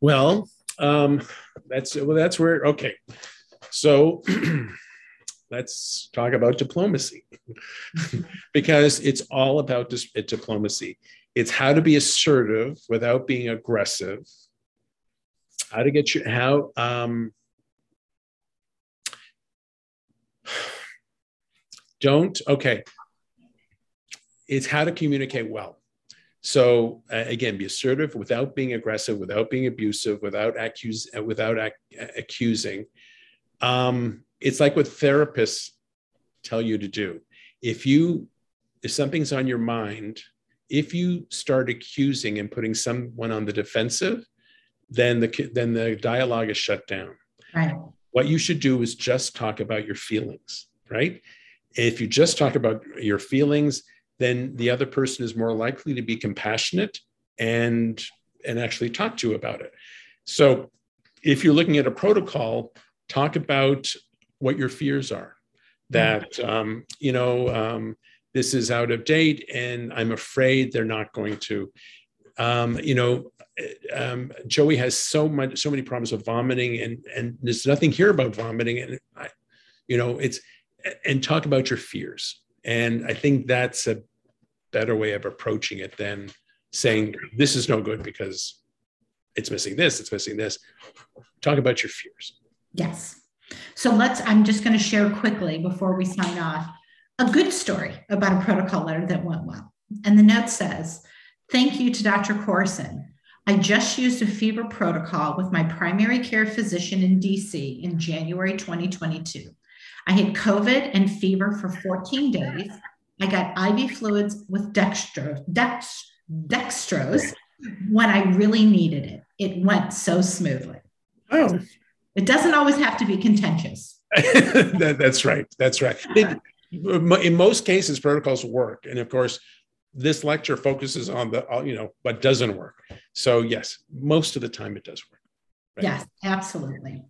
B: Well, um, that's well, that's where okay. So <clears throat> let's talk about diplomacy <laughs> because it's all about dis- diplomacy. It's how to be assertive without being aggressive. How to get you how um, <sighs> don't okay. It's how to communicate well. So uh, again, be assertive without being aggressive, without being abusive, without accuse, uh, without ac- accusing. Um, it's like what therapists tell you to do. If you, if something's on your mind, if you start accusing and putting someone on the defensive, then the then the dialogue is shut down.
A: Right.
B: What you should do is just talk about your feelings, right? If you just talk about your feelings, then the other person is more likely to be compassionate and and actually talk to you about it. So if you're looking at a protocol, talk about what your fears are. That um, you know um, this is out of date, and I'm afraid they're not going to. Um, you know, um, Joey has so much, so many problems with vomiting, and and there's nothing here about vomiting, and I, you know, it's and talk about your fears, and I think that's a better way of approaching it than saying this is no good because it's missing this, it's missing this. Talk about your fears.
A: Yes. So let's, I'm just going to share quickly before we sign off a good story about a protocol letter that went well. And the note says, Thank you to Dr. Korson. I just used a fever protocol with my primary care physician in DC in January 2022. I had COVID and fever for 14 days. I got IV fluids with dextrose, dex, dextrose when I really needed it. It went so smoothly. Oh, it doesn't always have to be contentious. <laughs>
B: that, that's right. That's right. It, in most cases, protocols work, and of course, this lecture focuses on the uh, you know what doesn't work. So yes, most of the time it does work.
A: Right? Yes, absolutely.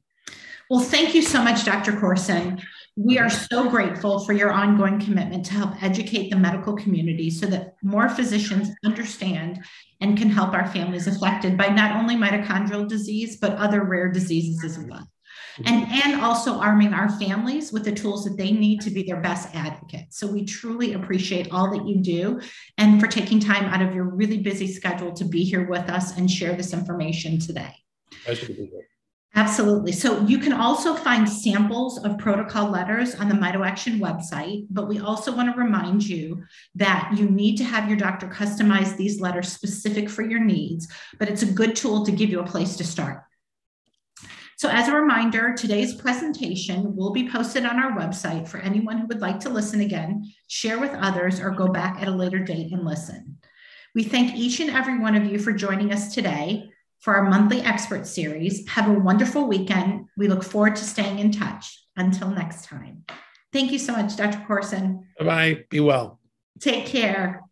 A: Well, thank you so much, Dr. Korson. We are so grateful for your ongoing commitment to help educate the medical community so that more physicians understand and can help our families affected by not only mitochondrial disease, but other rare diseases as well. And, and also arming our families with the tools that they need to be their best advocates. So we truly appreciate all that you do and for taking time out of your really busy schedule to be here with us and share this information today. Pleasure to be here. Absolutely. So you can also find samples of protocol letters on the MitoAction website, but we also want to remind you that you need to have your doctor customize these letters specific for your needs, but it's a good tool to give you a place to start. So as a reminder, today's presentation will be posted on our website for anyone who would like to listen again, share with others, or go back at a later date and listen. We thank each and every one of you for joining us today for our monthly expert series. Have a wonderful weekend. We look forward to staying in touch. Until next time. Thank you so much, Dr. Korson.
B: Bye bye. Be well.
A: Take care.